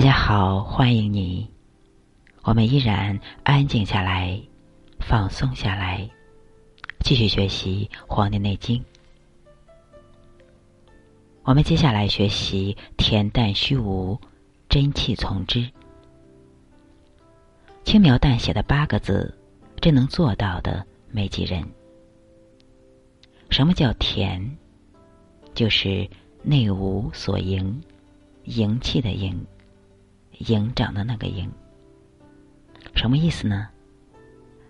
大家好，欢迎你。我们依然安静下来，放松下来，继续学习《黄帝内经》。我们接下来学习“恬淡虚无，真气从之”。轻描淡写的八个字，真能做到的没几人。什么叫恬？就是内无所盈，盈气的盈。营长的那个营，什么意思呢？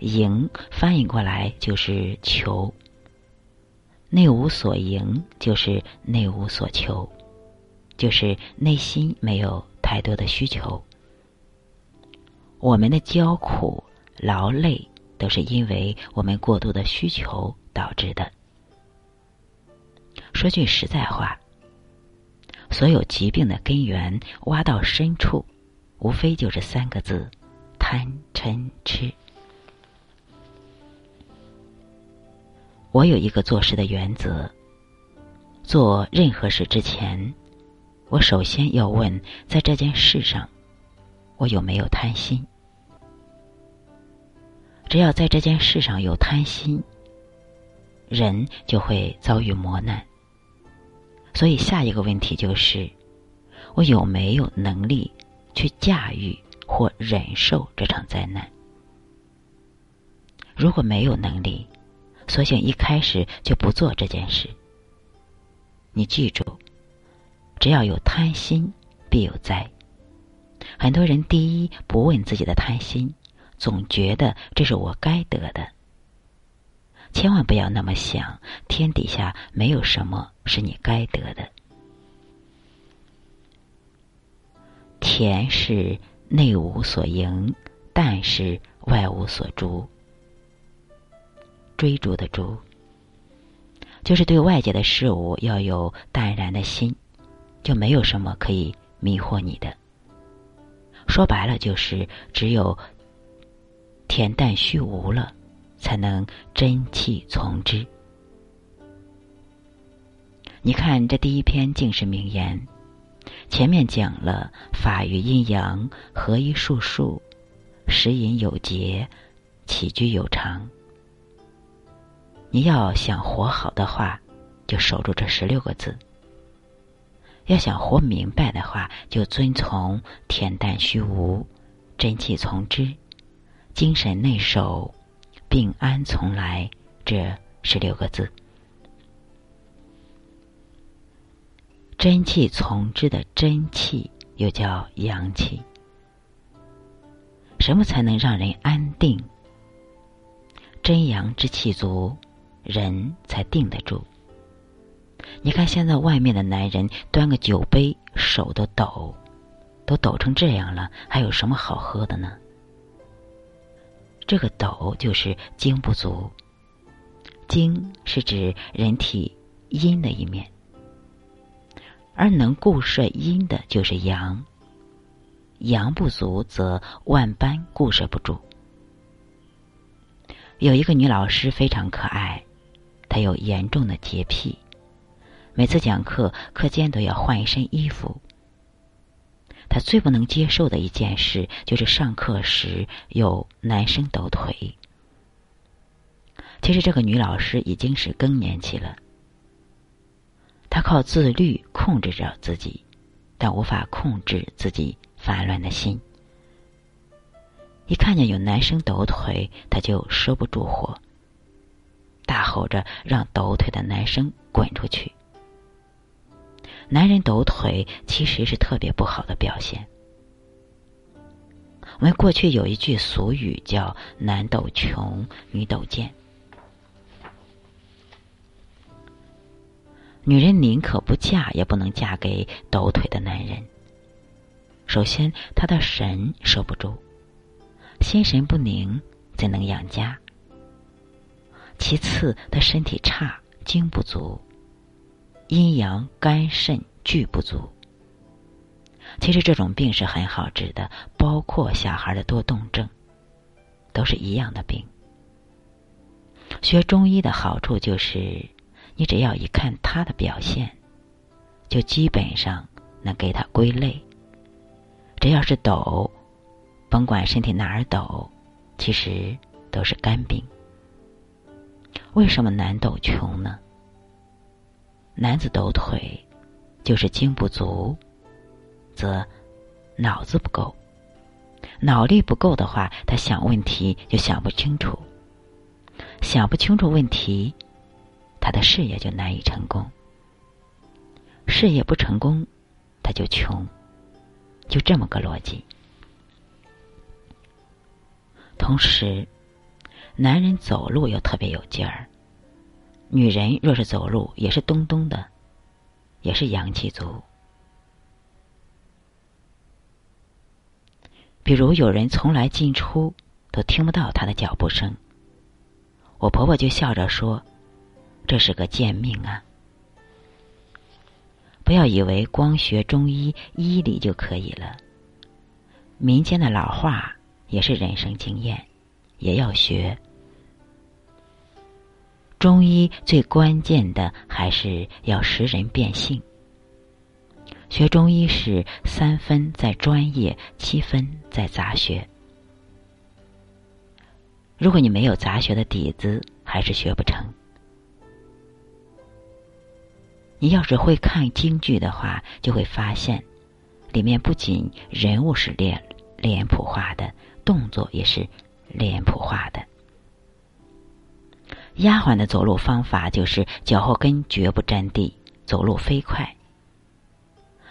营翻译过来就是求，内无所营就是内无所求，就是内心没有太多的需求。我们的焦苦、劳累，都是因为我们过度的需求导致的。说句实在话，所有疾病的根源，挖到深处。无非就是三个字：贪嗔痴。我有一个做事的原则：做任何事之前，我首先要问，在这件事上，我有没有贪心？只要在这件事上有贪心，人就会遭遇磨难。所以，下一个问题就是：我有没有能力？去驾驭或忍受这场灾难。如果没有能力，索性一开始就不做这件事。你记住，只要有贪心，必有灾。很多人第一不问自己的贪心，总觉得这是我该得的。千万不要那么想，天底下没有什么是你该得的。恬是内无所迎，淡是外无所逐。追逐的逐，就是对外界的事物要有淡然的心，就没有什么可以迷惑你的。说白了，就是只有恬淡虚无了，才能真气从之。你看这第一篇竟是名言。前面讲了法与阴阳合一术数，食饮有节，起居有常。你要想活好的话，就守住这十六个字；要想活明白的话，就遵从恬淡虚无，真气从之，精神内守，病安从来这十六个字。真气从之的真气，又叫阳气。什么才能让人安定？真阳之气足，人才定得住。你看现在外面的男人，端个酒杯，手都抖，都抖成这样了，还有什么好喝的呢？这个抖就是精不足。精是指人体阴的一面。而能固摄阴的，就是阳。阳不足，则万般固摄不住。有一个女老师非常可爱，她有严重的洁癖，每次讲课课间都要换一身衣服。她最不能接受的一件事，就是上课时有男生抖腿。其实这个女老师已经是更年期了。她靠自律控制着自己，但无法控制自己烦乱的心。一看见有男生抖腿，她就收不住火，大吼着让抖腿的男生滚出去。男人抖腿其实是特别不好的表现。我们过去有一句俗语叫“男抖穷，女抖贱”。女人宁可不嫁，也不能嫁给抖腿的男人。首先，她的神受不住，心神不宁，怎能养家？其次，她身体差，精不足，阴阳肝肾俱不足。其实这种病是很好治的，包括小孩的多动症，都是一样的病。学中医的好处就是。你只要一看他的表现，就基本上能给他归类。只要是抖，甭管身体哪儿抖，其实都是肝病。为什么男抖穷呢？男子抖腿，就是精不足，则脑子不够。脑力不够的话，他想问题就想不清楚，想不清楚问题，他的事业就难以成功。事业不成功，他就穷，就这么个逻辑。同时，男人走路又特别有劲儿，女人若是走路也是咚咚的，也是阳气足。比如有人从来进出都听不到他的脚步声，我婆婆就笑着说：“这是个贱命啊！”不要以为光学中医医理就可以了，民间的老话也是人生经验，也要学。中医最关键的还是要识人辨性。学中医是三分在专业，七分在杂学。如果你没有杂学的底子，还是学不成。你要是会看京剧的话，就会发现，里面不仅人物是脸脸谱化的，动作也是脸谱化的。丫鬟的走路方法就是脚后跟绝不沾地，走路飞快。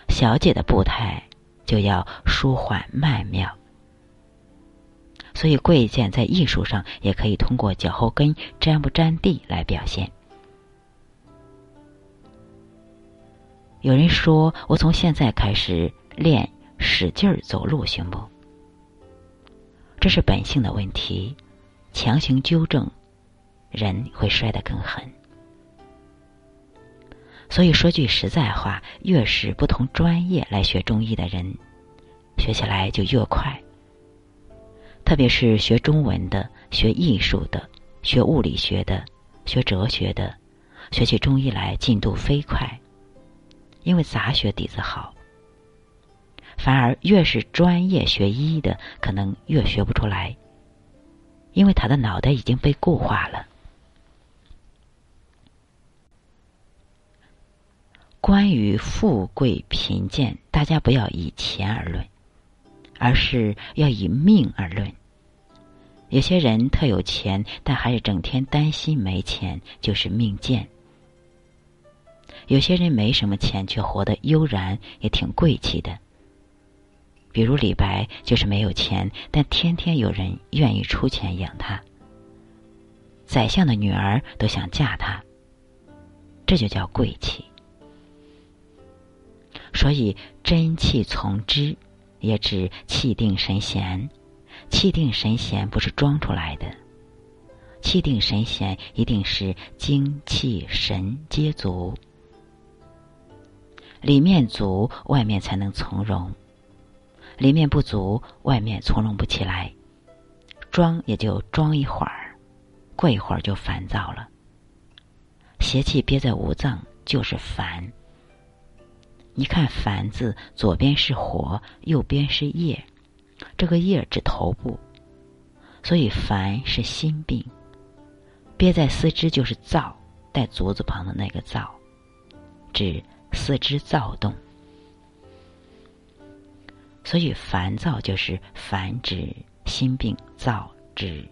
小姐的步态就要舒缓曼妙，所以贵贱在艺术上也可以通过脚后跟沾不沾地来表现。有人说：“我从现在开始练使劲儿走路，行不？”这是本性的问题，强行纠正，人会摔得更狠。所以说句实在话，越是不同专业来学中医的人，学起来就越快。特别是学中文的、学艺术的、学物理学的、学哲学的，学起中医来进度飞快，因为杂学底子好。反而越是专业学医的，可能越学不出来，因为他的脑袋已经被固化了。关于富贵贫贱，大家不要以钱而论，而是要以命而论。有些人特有钱，但还是整天担心没钱，就是命贱；有些人没什么钱，却活得悠然，也挺贵气的。比如李白，就是没有钱，但天天有人愿意出钱养他，宰相的女儿都想嫁他，这就叫贵气。所以真气从之，也指气定神闲。气定神闲不是装出来的，气定神闲一定是精气神皆足，里面足，外面才能从容；里面不足，外面从容不起来。装也就装一会儿，过一会儿就烦躁了。邪气憋在五脏，就是烦。你看“烦”字，左边是火，右边是叶，这个叶指头部，所以烦是心病。憋在四肢就是躁，带足字旁的那个躁，指四肢躁动。所以烦躁就是烦指心病，躁指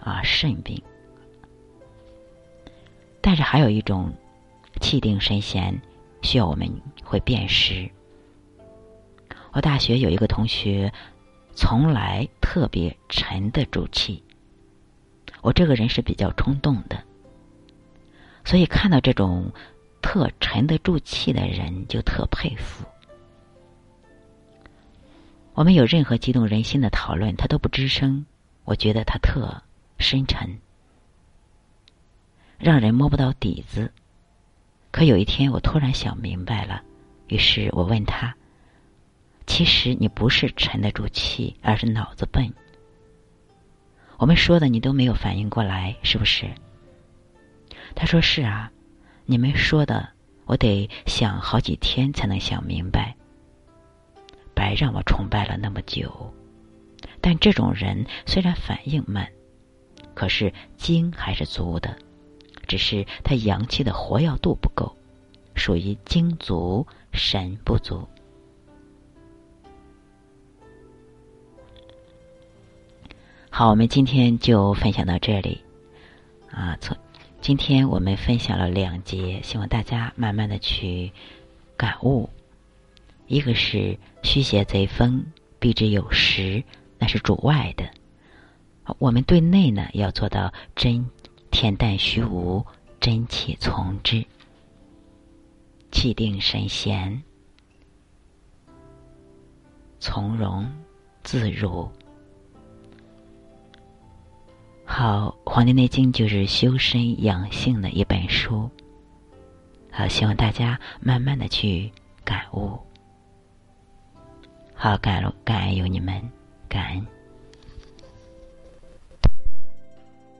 啊肾病。但是还有一种气定神闲。需要我们会辨识。我大学有一个同学，从来特别沉得住气。我这个人是比较冲动的，所以看到这种特沉得住气的人，就特佩服。我们有任何激动人心的讨论，他都不吱声。我觉得他特深沉，让人摸不到底子。可有一天，我突然想明白了，于是我问他：“其实你不是沉得住气，而是脑子笨。我们说的你都没有反应过来，是不是？”他说：“是啊，你们说的，我得想好几天才能想明白。白让我崇拜了那么久。但这种人虽然反应慢，可是精还是足的，只是他阳气的活跃度不够，属于精足神不足。好，我们今天就分享到这里。啊，从今天我们分享了两节，希望大家慢慢的去感悟。一个是虚邪贼风，避之有时，那是主外的。我们对内呢，要做到真恬淡虚无，真气从之，气定神闲，从容自如。好，《黄帝内经》就是修身养性的一本书。好，希望大家慢慢的去感悟。好，感感恩有你们，感恩。